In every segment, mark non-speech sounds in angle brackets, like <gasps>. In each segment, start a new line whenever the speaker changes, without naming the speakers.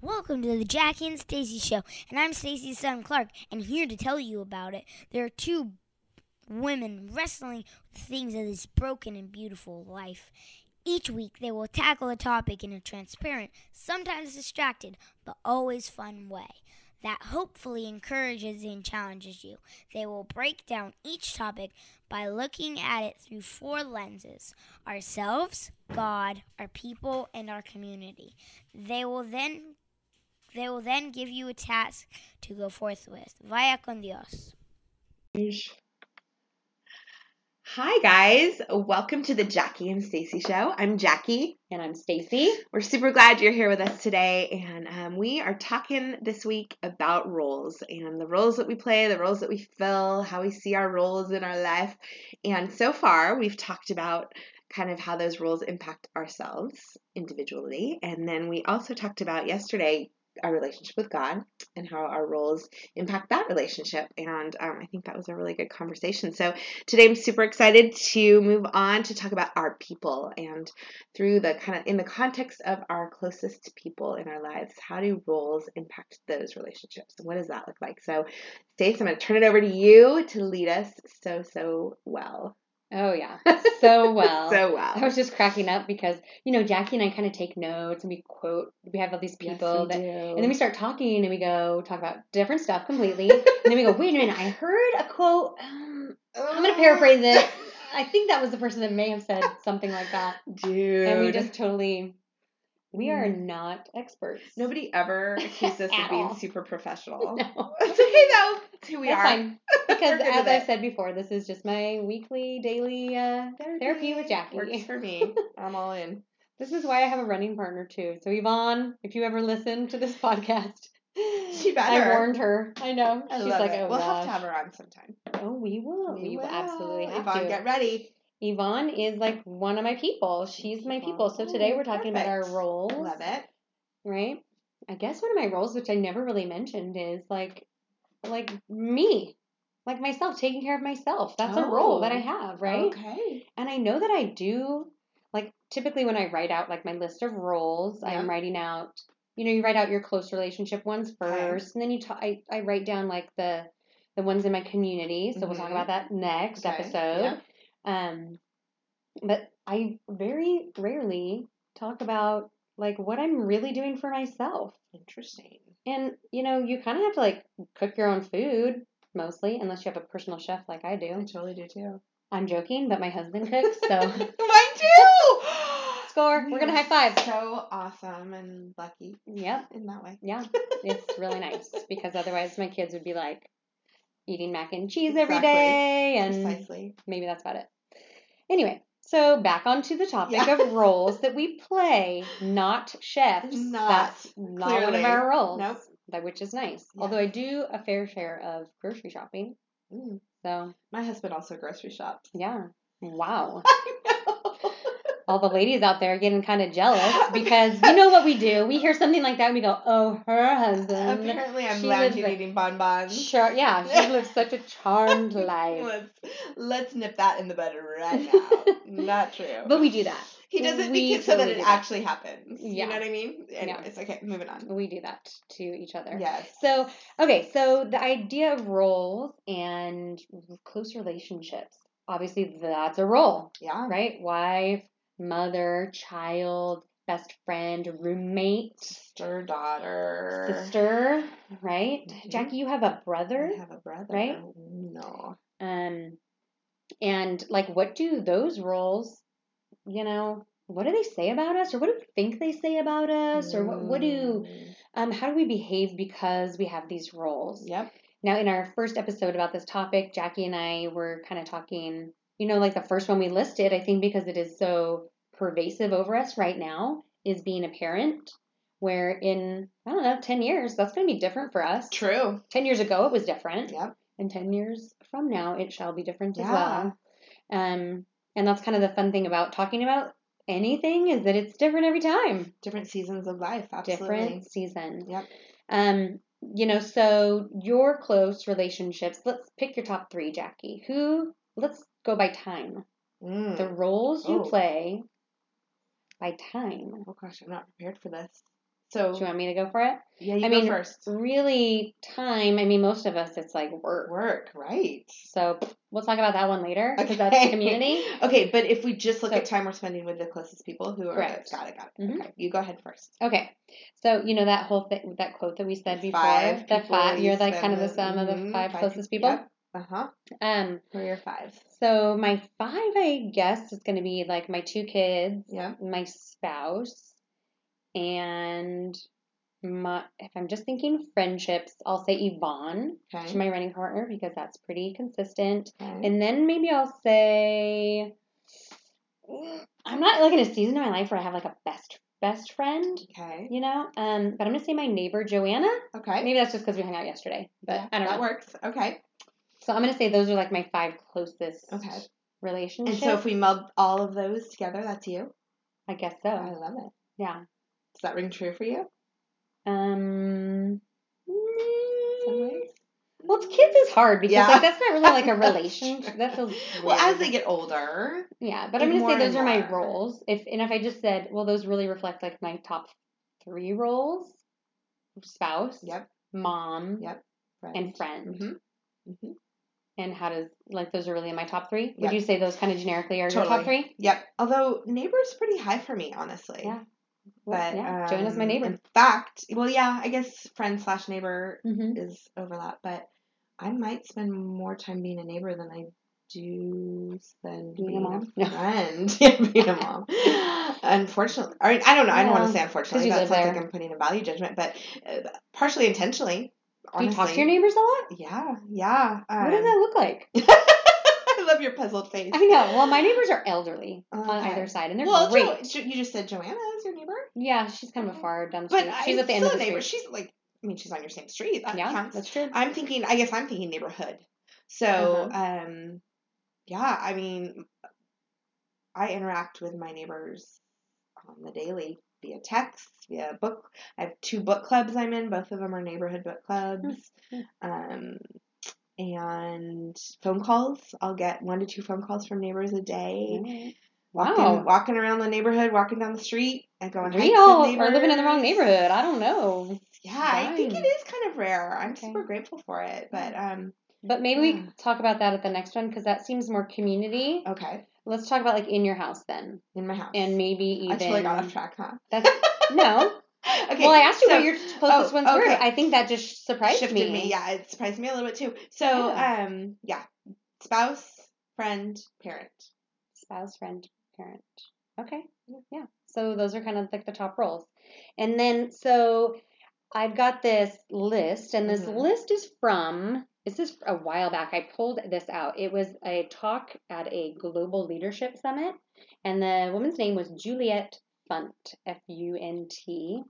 Welcome to the Jackie and Stacey Show, and I'm Stacey's son Clark, and here to tell you about it. There are two women wrestling with things of this broken and beautiful life. Each week, they will tackle a topic in a transparent, sometimes distracted, but always fun way that hopefully encourages and challenges you. They will break down each topic by looking at it through four lenses ourselves, God, our people, and our community. They will then they will then give you a task to go forth with. Vaya con Dios.
Hi guys, welcome to the Jackie and Stacey show. I'm Jackie
and I'm Stacey.
We're super glad you're here with us today, and um, we are talking this week about roles and the roles that we play, the roles that we fill, how we see our roles in our life. And so far, we've talked about kind of how those roles impact ourselves individually, and then we also talked about yesterday our relationship with God and how our roles impact that relationship. And um, I think that was a really good conversation. So today I'm super excited to move on to talk about our people and through the kind of in the context of our closest people in our lives, how do roles impact those relationships? And what does that look like? So, Stace, I'm going to turn it over to you to lead us so, so well.
Oh yeah, <laughs> so well,
so well.
I was just cracking up because you know Jackie and I kind of take notes and we quote. We have all these people
yes,
that,
do.
and then we start talking and we go talk about different stuff completely, and then we go, wait a minute, I heard a quote. Um, I'm gonna paraphrase it. <laughs> I think that was the person that may have said something like that,
dude.
And we just totally. We are not experts.
Nobody ever accused us <laughs> of being
all.
super professional. <laughs>
No. <laughs>
It's okay though. It's who we
That's
are.
fine. Because as I've
it.
said before, this is just my weekly, daily uh, therapy with Jackie.
Works for me. I'm all in.
This is why I have a running partner too. So Yvonne, if you ever listen to this podcast,
She better.
I warned her. I know.
I
She's
love
like,
it.
oh
we'll
gosh.
have to have her on sometime.
Oh, we will. We, will absolutely have
Yvonne,
to.
get ready.
Yvonne is like one of my people. She's my people. So today we're talking about our
Perfect.
roles.
Love it.
Right? I guess one of my roles, which I never really mentioned, is like like me. Like myself, taking care of myself. That's a role that I
Oh,
have, right?
Okay.
And I know that I do, like, typically when I write out, like, my list of roles,
Yeah.
I'm writing out, you know, you write out your close relationship ones
Okay.
first, and then you ta- I, I write down, like, the the ones in my community. So we'll talk
Mhm.
about that next
Okay,
episode.
yeah.
Um, but I very rarely talk about, like, what I'm really doing for myself.
Interesting.
And, you know, you kind of have to, like, cook your own food, mostly, unless you have a personal chef like I do.
I totally do too.
I'm joking, but my husband <laughs> cooks, so
Mine too. <laughs>
Score.
We
We're gonna high five.
So awesome and lucky
Yep.
in that way.
Yeah. It's really nice because otherwise my kids would be like eating mac and cheese <laughs> every
Exactly.
day and
Precisely.
maybe that's about it. Anyway, so back onto the topic
Yeah.
of roles that we play, not chefs.
Not,
that's not one of our roles.
Nope.
That which is nice.
Yeah.
Although I do a fair share of grocery shopping.
Mm.
So
My husband also grocery shops.
yeah. Wow. <laughs> All the ladies out there are getting kind of jealous <laughs> because you know what we do. We hear something like that and we go, "Oh, her husband."
Apparently, I'm lounging
a-
eating bonbons.
Sure, yeah, she <laughs> lives such a charmed <laughs> life.
let's let's nip that in the bud right now. Not true.
But we do that.
he does it
we
because so that it
that.
actually happens.
Yeah.
You know what I mean? Anyways, okay, moving on.
We do that to each other.
Yes.
So, okay, so the idea of roles and close relationships. Obviously, that's a role,
Yeah.
right? Wife, mother, child, best friend, roommate,
Sister, daughter.
sister, right?
Mhm.
Jackie, you have a brother.
I have a brother.
right?
No.
Um, and like, what do those roles, you know, what do they say about us, or what do we think they say about us, or what what do
Mm.
um how do we behave because we have these roles?
Yep.
Now, in our first episode about this topic, Jackie and I were kind of talking, you know, like the first one we listed, I think because it is so pervasive over us right now, is being a parent. Where in, I don't know, 10 years, that's going to be different for us.
True.
10 years ago, it was different
Yep.
and 10 years from now it shall be different as
Yeah.
well um and that's kind of the fun thing about talking about anything is that it's different every time
Different seasons of life. Absolutely.
different season
Yep.
um you know so your close relationships let's pick your top three jackie who let's go by time
Mm.
the roles you
Oh.
play by time
Oh gosh, I'm not prepared for this. So
Do you want me to go for it?
yeah, you
I
go
mean,
first.
Really, time. I mean, most of us, it's like work.
Work, right?
So we'll talk about that one later because that's <laughs> community.
Okay, but if we just look
So-
at time we're spending with the closest people who are
Correct.
got it, got it.
Mhm.
Okay, you go ahead first.
Okay, so you know that whole thing, that quote that we said before.
Five
the five.
you
You're like kind of the sum of the
mhm,
five
five
closest
people,
people.
yep. Uh huh.
Um.
Who are your five?
So my five, I guess, is going to be like my two kids,
Yeah.
my spouse, and my. If I'm just thinking friendships, I'll say Yvonne,
Okay.
my running partner because that's pretty consistent.
okay.
And then maybe I'll say I'm not like in a season of my life where I have like a best best friend,
okay.
you know. Um, but I'm gonna say my neighbor Joanna.
Okay.
Maybe that's just because we hung out yesterday, but
Yeah,
I don't
that
know.
That works. Okay.
So I'm gonna say those are like my five closest
Okay. And so if we meld all of those together, that's you.
I guess so.
I love it.
Yeah.
Does that ring true for you?
Um.
Some ways?
Well, kids is hard because
Yeah.
like that's not really <laughs> like a relationship. That feels
Well, as they get older,
Yeah, but I'm gonna say those are my roles. If and if I just said, well, those really reflect like my top three roles: spouse,
yep,
mom,
yep, friend.
and friend.
hmm hmm
And how does like those are really in my top three?
Yep.
Would you say those kind of generically are your top three?
Yep. Although neighbor's pretty high for me, honestly.
Yeah.
But
yeah, Joanna's my
um,
neighbor.
In fact, well, yeah, I guess friend slash neighbor
Mm-hmm.
is overlap, but I might spend more time being a neighbor than I do spend
Being a mom?
a friend. <laughs> <laughs> yeah, being a mom. Unfortunately, I mean, I don't know. I don't want to say unfortunately.
you
That
live
sounds like. I'm putting a value judgment, but uh, partially intentionally.
Do you talk to your neighbors a lot?
Yeah, yeah.
what does
um,
that look like? <laughs>
I love your puzzled face.
I know. Well, my neighbors are elderly on either side, and they're
well,
great.
Jo- you just said Joanna is your neighbor,
yeah, she's kind of a far down the
but
street.
I-
She's at the end
still
of the
a neighbor.
street.
She's like, I mean, she's on your same street. That
yeah,
counts.
that's true.
I'm thinking. I guess I'm thinking neighborhood. So, um, yeah. I mean, I interact with my neighbors on the daily via text, via book. I have two book clubs I'm in. Both of them are neighborhood book clubs.
Hmm.
Um, and phone calls. I'll get one to two phone calls from neighbors a day. Walking,
Wow.
walking around the neighborhood, walking down the street. and going.
We all are living in the wrong neighborhood. I don't know.
Yeah, I think it is kind of rare. I'm
Okay.
super grateful for it. But um,
But maybe we
Yeah.
could talk about that at the next one because that seems more community.
okay,
Let's talk about like in your house then,
in my house.
and maybe even
I totally got off track, huh?
That's <laughs> no.
okay.
well, I asked you
so-
what your closest
oh,
ones were. I think that just surprised
shifted
me.
me. Yeah, it surprised me a little bit too. So,
Yeah.
um, yeah, spouse, friend, parent.
Spouse, friend, parent. Okay. Yeah. So those are kind of like the top roles. And then so I've got this list, and this
Mhm.
list is from this is a while back. I pulled this out. It was a talk at a global leadership summit, and the woman's name was Juliet Funt, F U N T.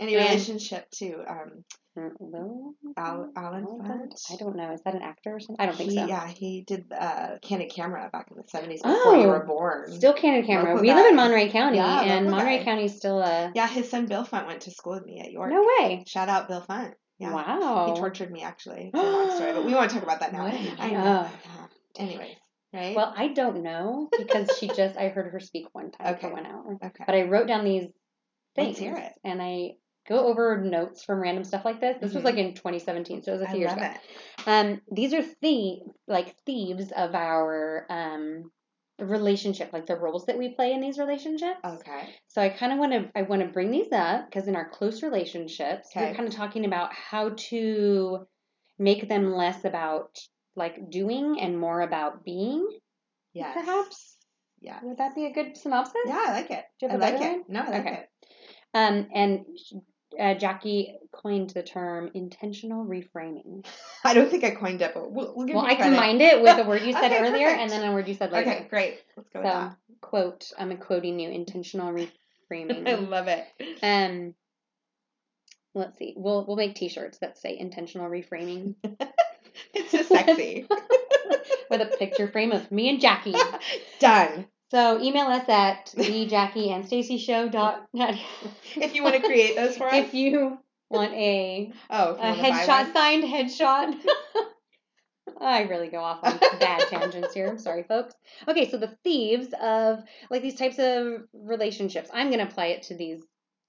Any
And-
relationship to um
Will
Al,
Allen
Funt?
I don't know. Is that an actor or something? I don't think so.
Yeah, he did uh, Candid Camera back in the seventies before you
Oh,
were born.
Still Candid Camera.
Local
we live in. Monterey County,
Yeah,
and Monterey
guy.
County is still a
Yeah, his son Bill Funt went to school with me at York.
no way.
Shout out Bill Funt. Yeah.
Wow.
He tortured me actually. It's a long story, but we <gasps> won't talk about that now. I know. Yeah. Anyways, right?
Well, I don't know because she just I heard her speak one time for
Okay.
one hour.
okay.
But I wrote down these
Let's
things
hear it.
and I go over notes from random stuff like this. This was
Mhm.
like in 2017, so it was a few years
love
ago.
it.
Um, these are the like thieves of our um relationship, like the roles that we play in these relationships.
Okay.
So I kind of want to I want to bring these up because in our close relationships, we're kind of talking about how to make them less about like doing and more about being.
Yes.
Perhaps?
Yeah.
Would that be a good synopsis?
Yeah, I like it.
Do you
I
have a
like it.
one?
No, I like
Okay.
it.
Um, and uh, Jackie coined the term intentional reframing. <laughs>
I don't think I coined it, but we'll, we'll give
Well, I
credit.
combined it with the word you <laughs> said
Okay,
earlier
perfect.
and then a word you said later.
Okay, great. Let's go with
So,
that.
quote, I'm quoting you, intentional <laughs> reframing.
I love it.
um, let's see. We'll we'll make T-shirts that say intentional reframing
It's just sexy.
with a picture frame of me and Jackie.
Done.
So email us at the Jackie and Stacey Show dot.
If you want to create those for <laughs> us.
if you want a
oh,
a headshot signed headshot. <laughs> I really go off on bad tangents here. I'm sorry, folks. Okay, so the thieves of like these types of relationships. I'm gonna apply it to these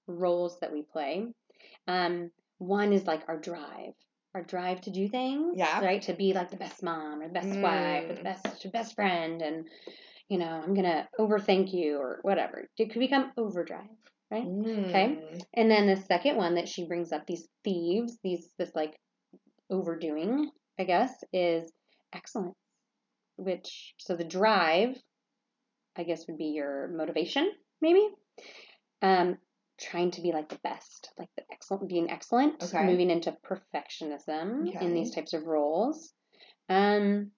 roles that we play. Um, one is like our drive, our drive to do things,
Yeah.
right? To be like the best mom or the best wife or the
Mm.
best best friend, and you know, I'm gonna overthink you or whatever. It could become overdrive, right?
Mm.
And then the second one that she brings up, these thieves, these this like overdoing, I guess, is excellence. Which so the drive, I guess, would be your motivation, maybe. Um, trying to be like the best, like the excellent, being excellent,
Okay.
moving into perfectionism in these types of roles. Um,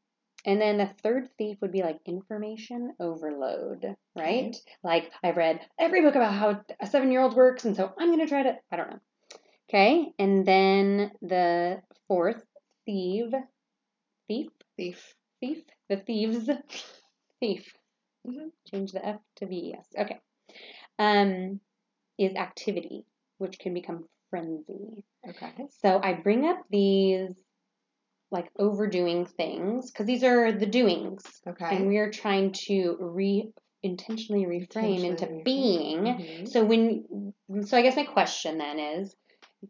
and then the third thief would be like information overload, right? Like I've read every book about how a seven year old works, and so I'm gonna try to. I don't know. Okay, and then the fourth thief, thief,
Thief.
thief, the thieves, thief.
Mhm.
Change the F to V. Yes. Okay. Um, is activity, which can become frenzy.
Okay.
So I bring up these like overdoing things because these are the doings,
Okay.
and we are trying to re intentionally reframe into
reframe.
being.
Mhm.
So when so I guess my question then is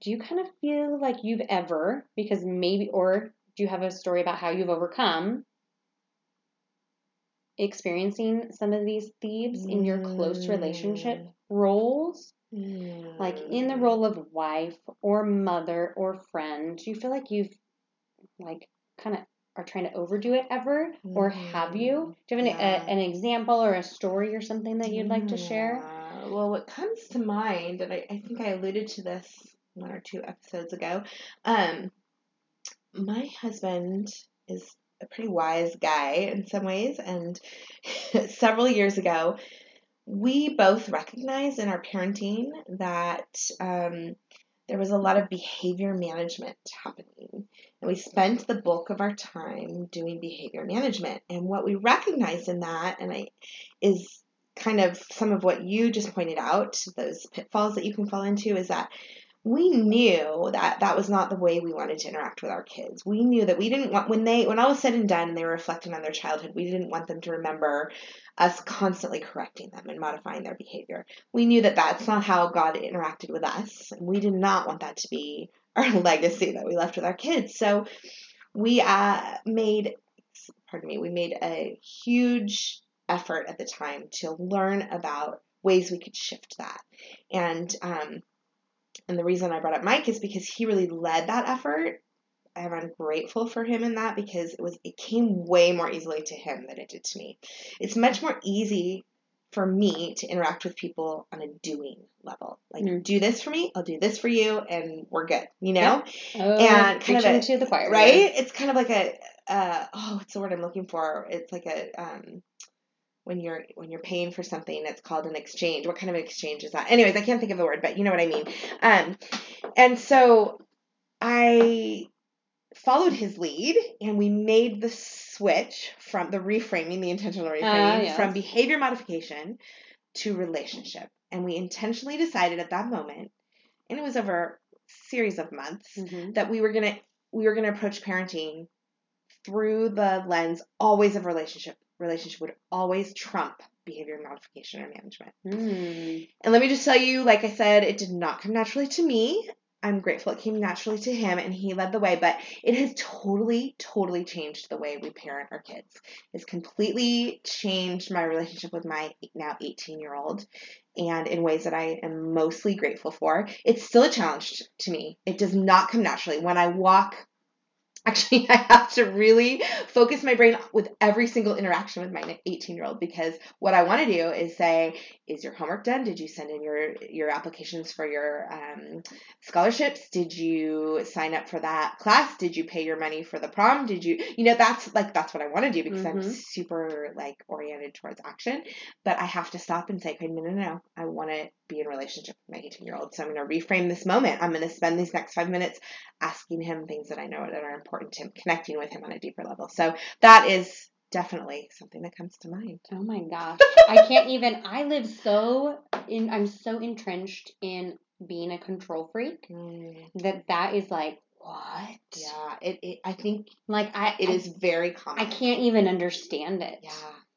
do you kind of feel like you've ever because maybe or do you have a story about how you've overcome experiencing some of these thieves in your close relationship roles? Like in the
Mm.
role of wife or mother or friend, do you feel like you've like kind of are trying to overdo it ever or have you? Do you have an,
Yeah.
a, an example or a story or something that you'd like to share?
Yeah. Well, what comes to mind, and I, I think I alluded to this one or two episodes ago, um, my husband is a pretty wise guy in some ways, and <laughs> several years ago, we both recognized in our parenting that um, there was a lot of behavior management happening. And we spent the bulk of our time doing behavior management. And what we recognized in that, and I, is kind of some of what you just pointed out, those pitfalls that you can fall into, is that we knew that that was not the way we wanted to interact with our kids. We knew that we didn't want when they when all was said and done and they were reflecting on their childhood, we didn't want them to remember us constantly correcting them and modifying their behavior. We knew that that's not how God interacted with us, and we did not want that to be our <laughs> legacy that we left with our kids. So we uh, made, pardon me, we made a huge effort at the time to learn about ways we could shift that. And um, and the reason I brought up Mike is because he really led that effort. And I'm grateful for him in that because it was it came way more easily to him than it did to me. It's much more easy for me to interact with people on a doing level. Like
Mm.
do this for me, I'll do this for you, and we're good. You know?
Oh,
And kind of a-
to the choir,
right? It's kind of like a uh, oh, what's the word I'm looking for? It's like a um, when you're when you're paying for something, it's called an exchange. What kind of exchange is that? Anyways, I can't think of the word, but you know what I mean. Um, and so I followed his lead, and we made the switch from the reframing, the intentional reframing,
Ah, yes.
from behavior modification to relationship. And we intentionally decided at that moment, and it was over a series of months
Mhm.
that we were gonna we were gonna approach parenting through the lens always of relationship. Relationship would always trump behavior modification or management.
Mm.
And let me just tell you, like I said, it did not come naturally to me. I'm grateful it came naturally to him and he led the way, but it has totally, totally changed the way we parent our kids. It's completely changed my relationship with my now 18 year old and in ways that I am mostly grateful for. It's still a challenge to me. It does not come naturally. When I walk, actually, <laughs> I have to really focus my brain with every single interaction with my 18 year old because what I want to do is say, is your homework done? Did you send in your your applications for your um, scholarships? Did you sign up for that class? Did you pay your money for the prom? Did you you know that's like that's what I want to do because I'm
Mhm.
super like oriented towards action. But I have to stop and say, okay, no, no, no. I want to be in relationship with my 18 year old. So I'm going to reframe this moment. I'm going to spend these next five minutes asking him things that I know that are important to him, connecting with him on a deeper level. So that is definitely something that comes to mind.
Oh my gosh. I can't <laughs> even I live so in I'm so entrenched in being a control freak mm. that that is like what?
Yeah, it, it I think
Like I
it
I-
is very common.
I can't even understand it.
Yeah.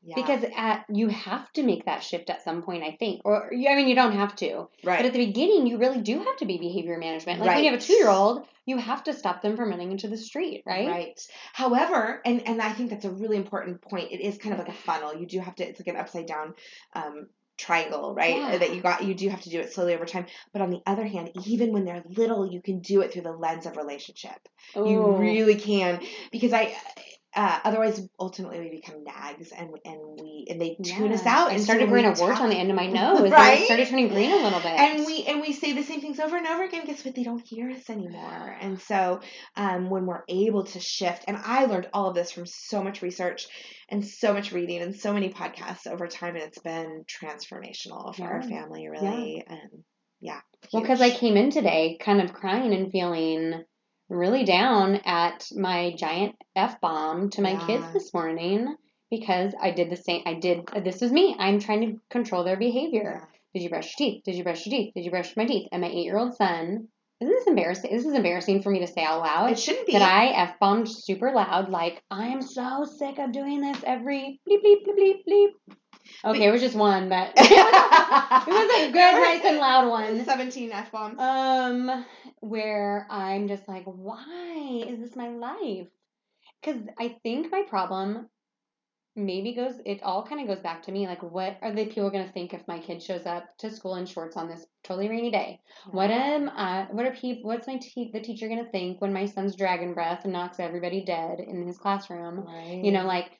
Yeah.
Because at you have to make that shift at some point, I think. Or I mean, you don't have to,
right.
but at the beginning, you really do have to be behavior management. Like when you have a two year old, you have to stop them from running into the street, right?
Right. However, and and I think that's a really important point. It is kind of like a funnel. You do have to. It's like an upside down um, triangle, right?
Yeah.
That you got. You do have to do it slowly over time. But on the other hand, even when they're little, you can do it through the lens of relationship. You really can because I. Uh, otherwise, ultimately, we become nags, and and we and they tune us out.
I
and
started
when
growing a wart on the end of my <laughs> nose. and
Right?
it started turning green a little bit.
and we and we say the same things over and over again guess what they don't hear us anymore and so um, when we're able to shift and i learned all of this from so much research and so much reading and so many podcasts over time and it's been transformational for our family really and yeah
Well, because I came in today kind of crying and feeling really down at my giant F bomb to my kids this morning because I did the same. I did, this was me. I'm trying to control their behavior. Did you brush your teeth? Did you brush your teeth? Did you brush my teeth? And my eight year old son, isn't this embarrassing? This is embarrassing for me to say out loud.
it shouldn't be
That I F bombed super loud, like, I'm so sick of doing this every bleep, bleep, bleep, bleep, bleep. Okay, it was just one, but <laughs> <laughs> it was a good, nice, and loud one.
17 f-bombs
Um, where I'm just like, why is this my life? Because I think my problem maybe goes, it all kind of goes back to me. Like, what are the people going to think if my kid shows up to school in shorts on this totally rainy day? What am I, what are people, what's my te- the teacher going to think when my son's dragon breath and knocks everybody dead in his classroom?
right
You know, like,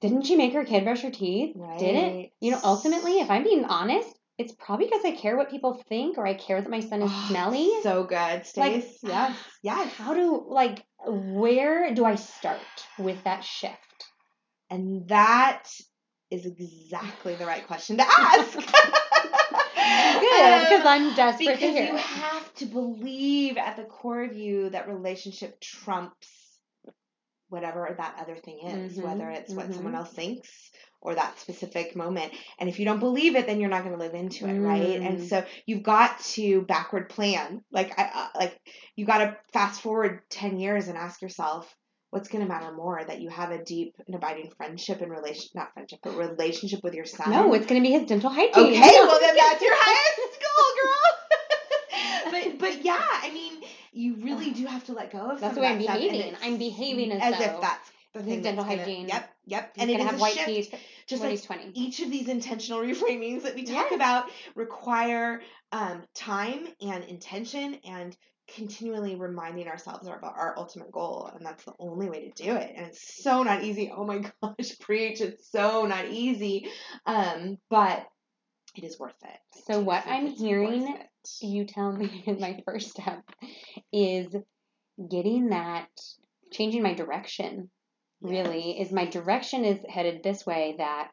didn't she make her kid brush her teeth? Did it? You know, ultimately, if I'm being honest, it's probably because I care what people think or I care that my son is
Oh,
smelly.
so good
Like,
yes <sighs> yes
How do, like, where do I start with that shift?
And that is exactly the right question to ask. <laughs>
Good, because
Um,
I'm desperate to
because
hear
you have to believe at the core of you that relationship trumps whatever that other thing is,
Mhm,
whether it's what
mhm.
someone else thinks or that specific moment. And if you don't believe it, then you're not going to live into it, right? And
Mm.
so you've got to backward plan. Like I uh, like you got to fast forward 10 years and ask yourself what's going to matter more that you have a deep and abiding friendship and relation not friendship but relationship with your son
No, it's going to be his dental hygiene.
Okay, well then that's your highest <laughs> goal, girl. <laughs> but but yeah, I mean, you really <sighs> do have to let go of
That's the way I'm behaving. I'm behaving as
as
though
if that's the thing.
dental
gonna-
hygiene.
Yep, yep.
He's
and it
going to
is
have
a
white
shift,
teeth
just like
he's 20.
each of these intentional <laughs> reframings that we talk
Yes.
about require um, time and intention and continually reminding ourselves of our ultimate goal and that's the only way to do it and it's so not easy oh my <laughs> gosh preach it's so not easy um but it is worth it
So what I'm hearing you tell me <laughs> in my first step is getting that changing my direction really is my direction is headed this way that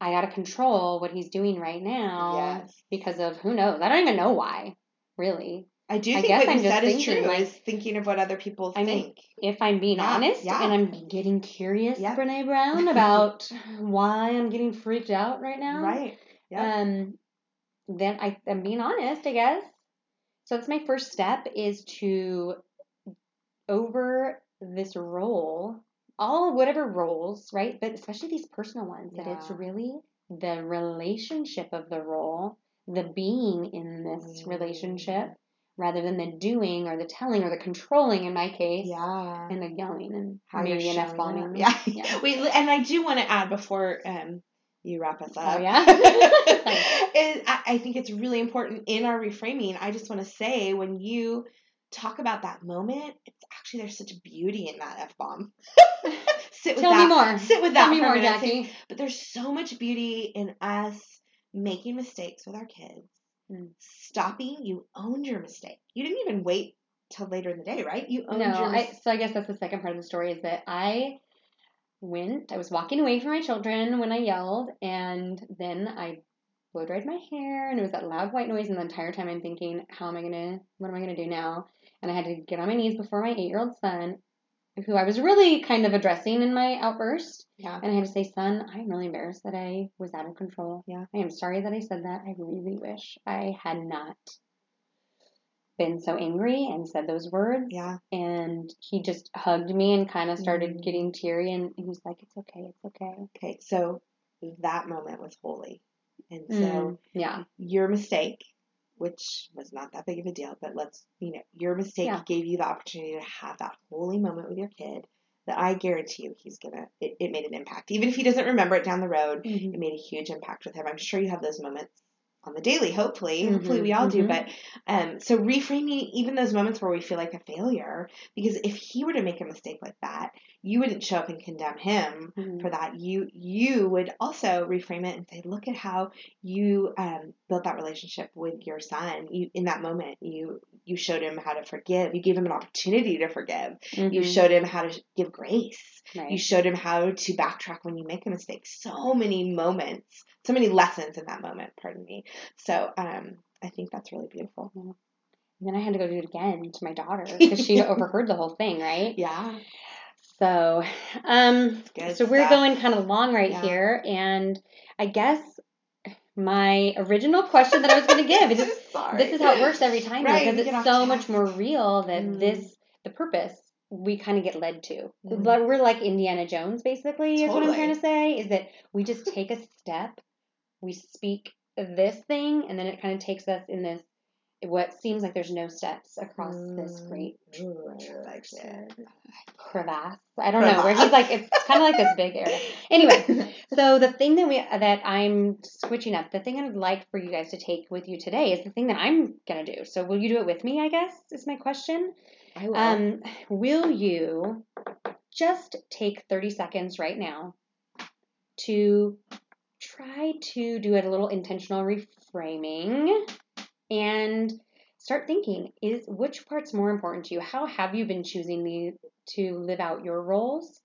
I got to control what he's doing right now
yes
because of who knows. I don't even know why, really.
I do
I
think
guess
what you
I'm just
said is true
like-
is thinking of what other people
I mean,
think
If I'm being
Yeah,
honest
yeah.
and I'm getting curious,
Yep.
Brene Brown, about <laughs> why I'm getting freaked out right now.
right Yep.
Um, then I, I'm being honest, I guess. So that's my first step is to over this role, all whatever roles, right? But especially these personal ones, that it's really the relationship of the role, the being in this
Mm.
relationship, rather than the doing or the telling or the controlling in my case,
yeah
and the yelling and
how
maybe an F bombing.
Yeah.
Yeah. <laughs>
Wait, and I do want to add before um, you wrap us up.
Oh, yeah? <laughs>
I, I think it's really important in our reframing. I just want to say when you talk about that moment, it's actually there's such beauty in that f bomb. <laughs> Sit with
Tell
that.
me more.
Sit with that.
Tell me more. Jackie.
But there's so much beauty in us making mistakes with our kids.
Mm.
Stopping, you owned your mistake. You didn't even wait till later in the day, right? You owned
No,
your
I,
mistake.
so I guess that's the second part of the story is that I went, I was walking away from my children when I yelled, and then I blow dried my hair, and it was that loud white noise, and the entire time I'm thinking, how am I gonna, what am I gonna do now? And I had to get on my knees before my eight year old son, who I was really kind of addressing in my outburst,
Yeah.
and I had to say, son, I'm really embarrassed that I was out of control.
Yeah.
I am sorry that I said that. I really wish I had not been so angry and said those words.
Yeah.
And he just hugged me and kind of started
Mm.
getting teary and he was like, It's okay, it's okay.
Okay. So that moment was holy. And so
Mm, yeah.
your mistake, which was not that big of a deal, but let's, you know, your mistake
Yeah.
gave you the opportunity to have that holy moment with your kid that I guarantee you he's gonna, it, it made an impact. Even if he doesn't remember it down the road,
Mhm.
it made a huge impact with him. I'm sure you have those moments on the daily, hopefully. Hopefully
Mhm,
we all do.
mhm.
But um, so reframing even those moments where we feel like a failure, because if he were to make a mistake like that, you wouldn't show up and condemn him
Mhm.
for that. You you would also reframe it and say, look at how you um, built that relationship with your son. You in that moment, you you showed him how to forgive. You gave him an opportunity to forgive. You
Mhm.
showed him how to give grace.
Right.
You showed him how to backtrack when you make a mistake. So many moments, so many lessons in that moment. Pardon me. So um, I think that's really beautiful.
And then I had to go do it again to my daughter because she <laughs> overheard the whole thing, right?
Yeah.
So, um,
Good
so we're
stuff.
going kind of long right
Yeah.
here, and I guess my original question that I was going to give <laughs> is
Sorry.
this is how it works every time
Right,
because it's so much more real that
Mm.
this the purpose we kind of get led to.
Mhm.
But we're like Indiana Jones, basically, is what I'm trying to say. Is that we just take a step, we speak this thing, and then it kind of takes us in this what seems like there's no steps across this
Mm.
great
Ooh, I like
crevasse. I don't know where he's like. It's kind of like this big area. Anyway, so the thing that we that I'm switching up, the thing I'd like for you guys to take with you today is the thing that I'm gonna do. So will you do it with me? I guess is my question.
I will.
Um, will you just take 30 seconds right now to try to do a little intentional reframing and start thinking is which part's more important to you? How have you been choosing the, to live out your roles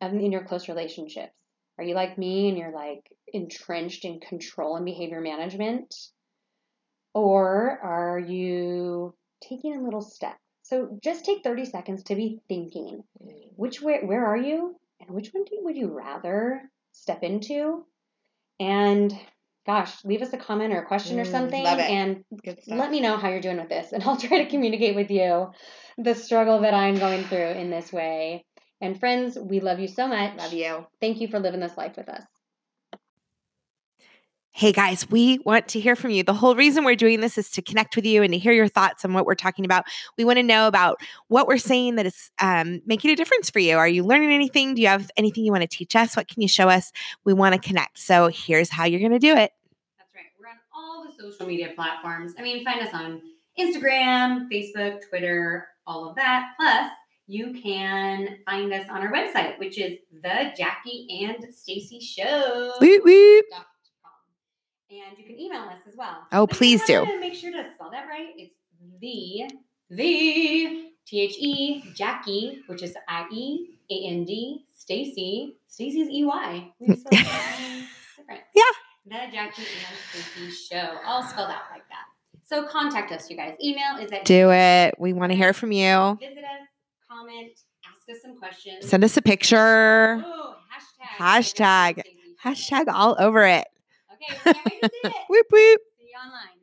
in your close relationships? Are you like me and you're like entrenched in control and behavior management? Or are you taking a little step? So just take 30 seconds to be thinking mm. which way, where are you and which one do, would you rather step into? And gosh, leave us a comment or a question or
Mm,
something
love it.
and let me know how you're doing with this and <laughs> I'll try to communicate with you the struggle that I'm going through in this way. And friends, we love you so much.
Love you.
Thank you for living this life with us.
Hey guys, we want to hear from you. The whole reason we're doing this is to connect with you and to hear your thoughts on what we're talking about. We want to know about what we're saying that is um, making a difference for you. Are you learning anything? Do you have anything you want to teach us? What can you show us? We want to connect. So here's how you're going to do it.
That's right. We're on all the social media platforms. I mean, find us on Instagram, Facebook, Twitter, all of that. Plus, you can find us on our website, which is the Jackie and Stacey Show.
Woot, woot.
And you can email us as well.
Oh,
But
please do.
Make sure to spell that right. It's the the T H E Jackie, which is I E A N D Stacey. Stacey's E Y. We spelled that <laughs> different.
Yeah.
The Jackie and Stacey Show, all spelled out like that. So contact us, you guys. Email is at
Do it. We want to hear from you.
Visit us, comment, ask us some questions.
Send us a picture.
Oh, hashtag.
Hashtag. Hashtag all over it.
Okay, can't wait to see it. <laughs>
Whoop, whoop.
See you online.